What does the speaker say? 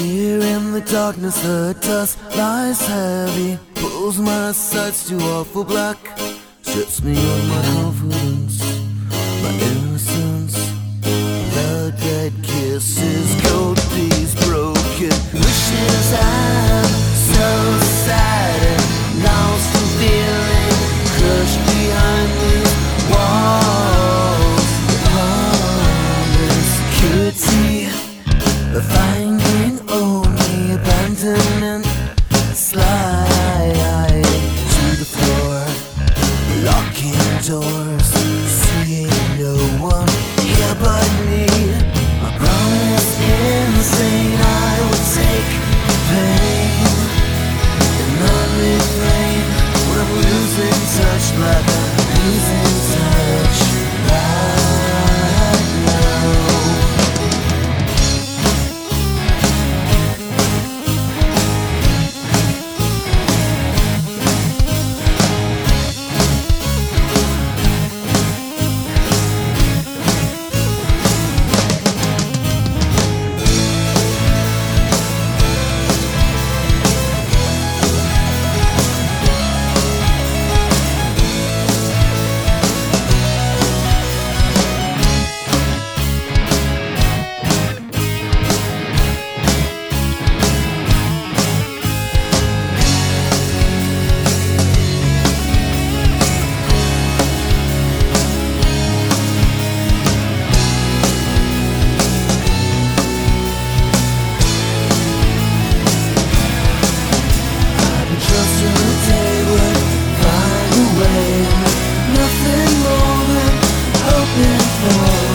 Here in the darkness, the dust lies heavy. Pulls my sights to awful black. Strips me of my confidence, abandonment. Slide to the floor, locking door. the thought